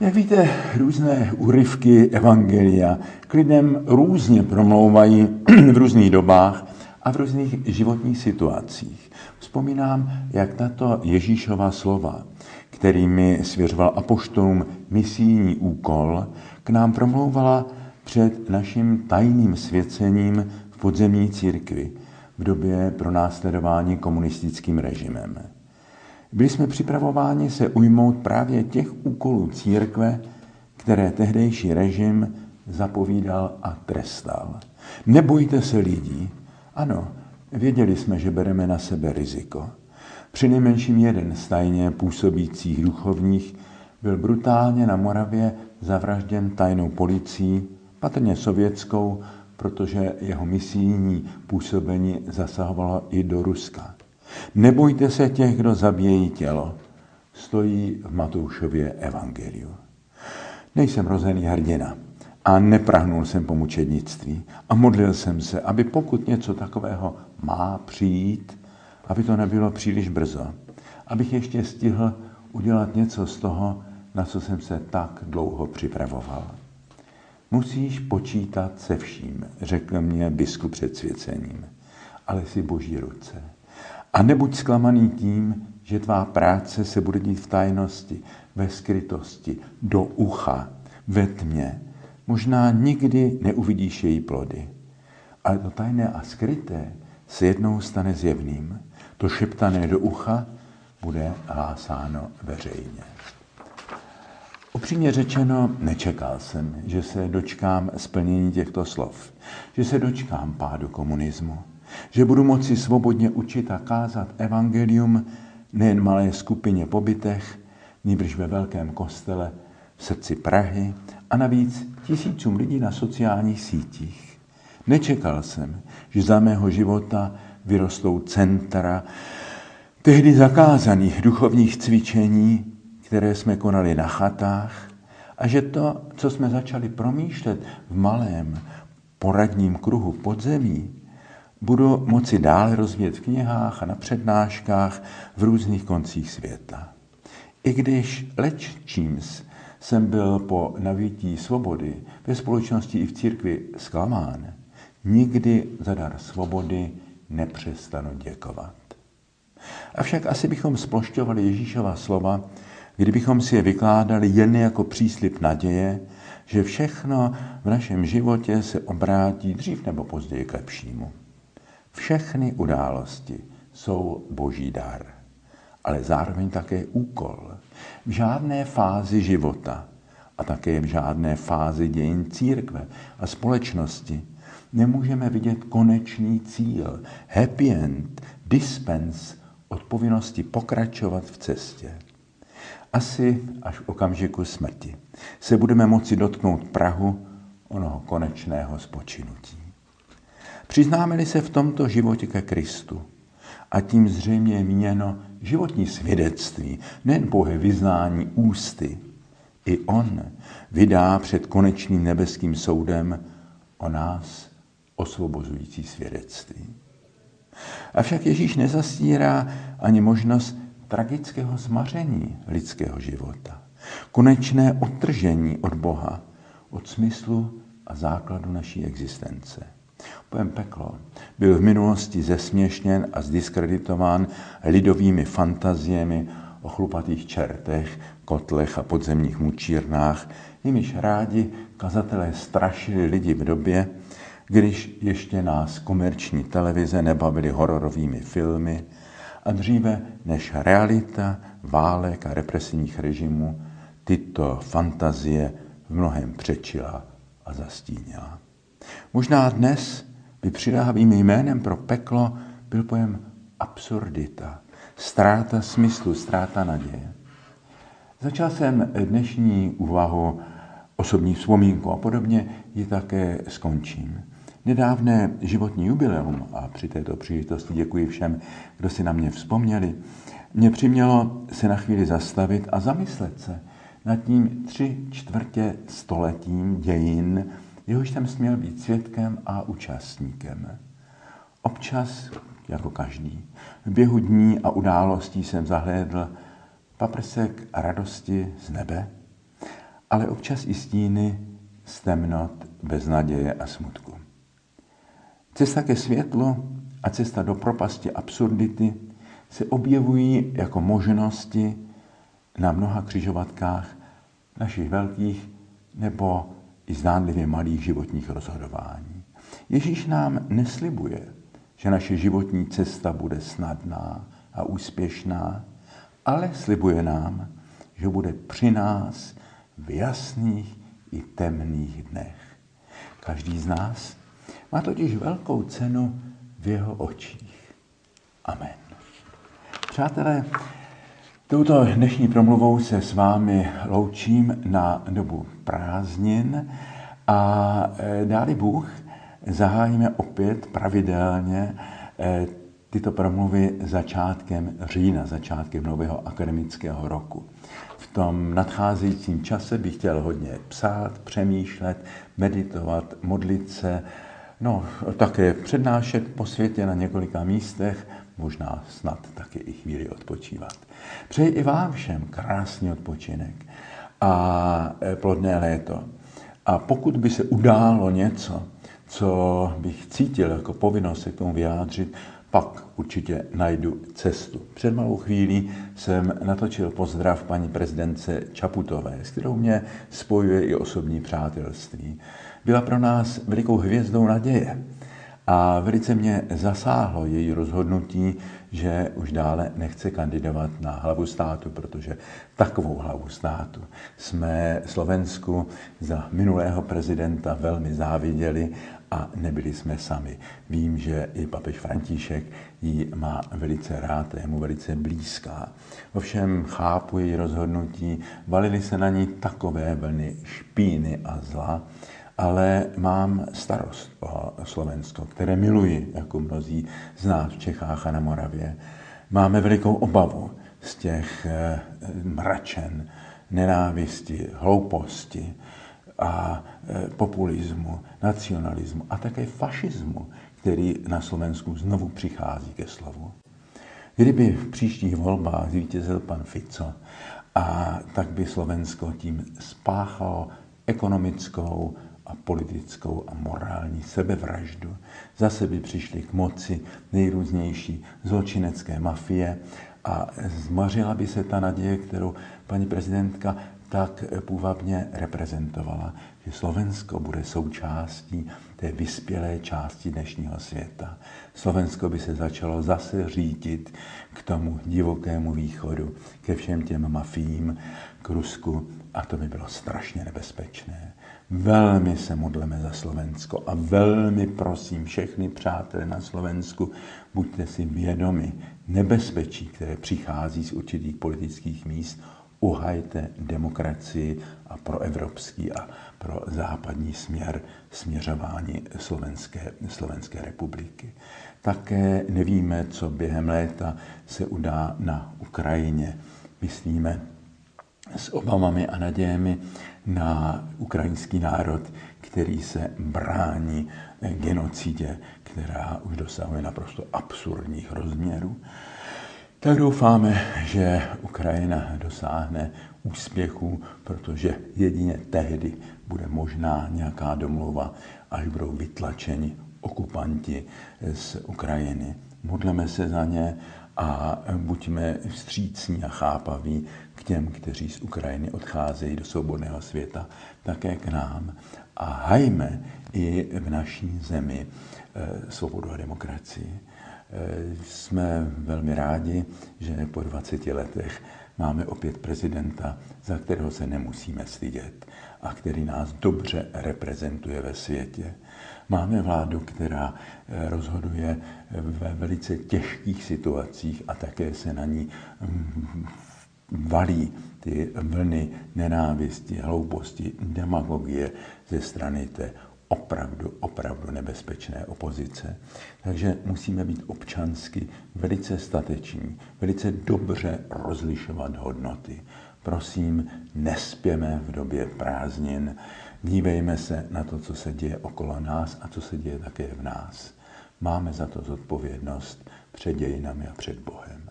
Jak víte, různé úryvky Evangelia k lidem různě promlouvají v různých dobách a v různých životních situacích. Vzpomínám, jak tato Ježíšova slova, kterými svěřoval apoštolům misijní úkol, k nám promlouvala před naším tajným svěcením v podzemní církvi v době pronásledování komunistickým režimem. Byli jsme připravováni se ujmout právě těch úkolů církve, které tehdejší režim zapovídal a trestal. Nebojte se lidí. Ano, věděli jsme, že bereme na sebe riziko. Při nejmenším jeden z tajně působících duchovních byl brutálně na Moravě zavražděn tajnou policií, patrně sovětskou, protože jeho misijní působení zasahovalo i do Ruska. Nebojte se těch, kdo zabíjejí tělo, stojí v Matoušově evangeliu. Nejsem rozený hrdina a neprahnul jsem po mučednictví a modlil jsem se, aby pokud něco takového má přijít, aby to nebylo příliš brzo, abych ještě stihl udělat něco z toho, na co jsem se tak dlouho připravoval. Musíš počítat se vším, řekl mě biskup před svěcením, ale si boží ruce. A nebuď zklamaný tím, že tvá práce se bude dít v tajnosti, ve skrytosti, do ucha, ve tmě. Možná nikdy neuvidíš její plody. Ale to tajné a skryté se jednou stane zjevným. To šeptané do ucha bude hlásáno veřejně. Upřímně řečeno, nečekal jsem, že se dočkám splnění těchto slov, že se dočkám pádu komunismu, že budu moci svobodně učit a kázat evangelium nejen malé skupině pobytech, nýbrž ve velkém kostele v srdci Prahy a navíc tisícům lidí na sociálních sítích. Nečekal jsem, že za mého života vyrostou centra tehdy zakázaných duchovních cvičení, které jsme konali na chatách, a že to, co jsme začali promýšlet v malém poradním kruhu podzemí, budu moci dále rozvíjet v knihách a na přednáškách v různých koncích světa. I když leč číms jsem byl po navítí svobody ve společnosti i v církvi zklamán, nikdy za dar svobody nepřestanu děkovat. Avšak asi bychom splošťovali Ježíšova slova, kdybychom si je vykládali jen jako příslip naděje, že všechno v našem životě se obrátí dřív nebo později k lepšímu. Všechny události jsou boží dar, ale zároveň také úkol. V žádné fázi života a také v žádné fázi dějin církve a společnosti nemůžeme vidět konečný cíl, happy end, dispens od povinnosti pokračovat v cestě. Asi až v okamžiku smrti se budeme moci dotknout Prahu onoho konečného spočinutí. Přiznáme-li se v tomto životě ke Kristu, a tím zřejmě je míněno životní svědectví, nejen pouhé vyznání ústy, i on vydá před konečným nebeským soudem o nás osvobozující svědectví. Avšak Ježíš nezastírá ani možnost tragického zmaření lidského života, konečné odtržení od Boha, od smyslu a základu naší existence. Pojem peklo byl v minulosti zesměšněn a zdiskreditován lidovými fantaziemi o chlupatých čertech, kotlech a podzemních mučírnách, nimiž rádi kazatelé strašili lidi v době, když ještě nás komerční televize nebavily hororovými filmy a dříve než realita válek a represivních režimů tyto fantazie v mnohem přečila a zastínila. Možná dnes by přidávým jménem pro peklo byl pojem absurdita, ztráta smyslu, ztráta naděje. Začal jsem dnešní úvahu osobní vzpomínku a podobně ji také skončím. Nedávné životní jubileum, a při této příležitosti děkuji všem, kdo si na mě vzpomněli, mě přimělo se na chvíli zastavit a zamyslet se nad tím tři čtvrtě stoletím dějin jehož jsem směl být svědkem a účastníkem. Občas, jako každý, v běhu dní a událostí jsem zahlédl paprsek radosti z nebe ale občas i stíny z temnot, bez naděje a smutku. Cesta ke světlu a cesta do propasti absurdity se objevují jako možnosti na mnoha křižovatkách našich velkých nebo i zdánlivě malých životních rozhodování. Ježíš nám neslibuje, že naše životní cesta bude snadná a úspěšná, ale slibuje nám, že bude při nás v jasných i temných dnech. Každý z nás má totiž velkou cenu v jeho očích. Amen. Přátelé, touto dnešní promluvou se s vámi loučím na dobu prázdnin a e, dáli Bůh, zahájíme opět pravidelně e, tyto promluvy začátkem října, začátkem nového akademického roku. V tom nadcházejícím čase bych chtěl hodně psát, přemýšlet, meditovat, modlit se, no také přednášet po světě na několika místech, možná snad taky i chvíli odpočívat. Přeji i vám všem krásný odpočinek a e, plodné léto. A pokud by se událo něco, co bych cítil jako povinnost se k tomu vyjádřit, pak určitě najdu cestu. Před malou chvílí jsem natočil pozdrav paní prezidence Čaputové, s kterou mě spojuje i osobní přátelství. Byla pro nás velikou hvězdou naděje a velice mě zasáhlo její rozhodnutí, že už dále nechce kandidovat na hlavu státu, protože takovou hlavu státu jsme Slovensku za minulého prezidenta velmi záviděli a nebyli jsme sami. Vím, že i papež František ji má velice rád, je mu velice blízká. Ovšem chápu její rozhodnutí, valily se na ní takové vlny špíny a zla, ale mám starost o Slovensko, které miluji, jako mnozí z nás v Čechách a na Moravě. Máme velikou obavu z těch eh, mračen, nenávisti, hlouposti a eh, populismu, nacionalismu a také fašismu, který na Slovensku znovu přichází ke slovu. Kdyby v příštích volbách zvítězil pan Fico, a tak by Slovensko tím spáchalo ekonomickou a politickou a morální sebevraždu. Zase by přišli k moci nejrůznější zločinecké mafie a zmařila by se ta naděje, kterou paní prezidentka tak půvabně reprezentovala, že Slovensko bude součástí té vyspělé části dnešního světa. Slovensko by se začalo zase řídit k tomu divokému východu, ke všem těm mafím, k Rusku a to by bylo strašně nebezpečné. Velmi se modleme za Slovensko a velmi prosím všechny přátelé na Slovensku, buďte si vědomi nebezpečí, které přichází z určitých politických míst, uhajte demokracii a pro evropský a pro západní směr směřování Slovenské, Slovenské republiky. Také nevíme, co během léta se udá na Ukrajině. Myslíme s obavami a nadějemi na ukrajinský národ, který se brání genocidě, která už dosahuje naprosto absurdních rozměrů. Tak doufáme, že Ukrajina dosáhne úspěchu, protože jedině tehdy bude možná nějaká domluva, až budou vytlačeni okupanti z Ukrajiny. Modleme se za ně a buďme vstřícní a chápaví k těm, kteří z Ukrajiny odcházejí do svobodného světa, také k nám. A hajme i v naší zemi eh, svobodu a demokracii. Eh, jsme velmi rádi, že po 20 letech máme opět prezidenta, za kterého se nemusíme stydět a který nás dobře reprezentuje ve světě. Máme vládu, která eh, rozhoduje ve velice těžkých situacích a také se na ní mm, valí ty vlny nenávisti, hlouposti, demagogie ze strany té opravdu, opravdu nebezpečné opozice. Takže musíme být občansky velice stateční, velice dobře rozlišovat hodnoty. Prosím, nespěme v době prázdnin, dívejme se na to, co se děje okolo nás a co se děje také v nás. Máme za to zodpovědnost před dějinami a před Bohem.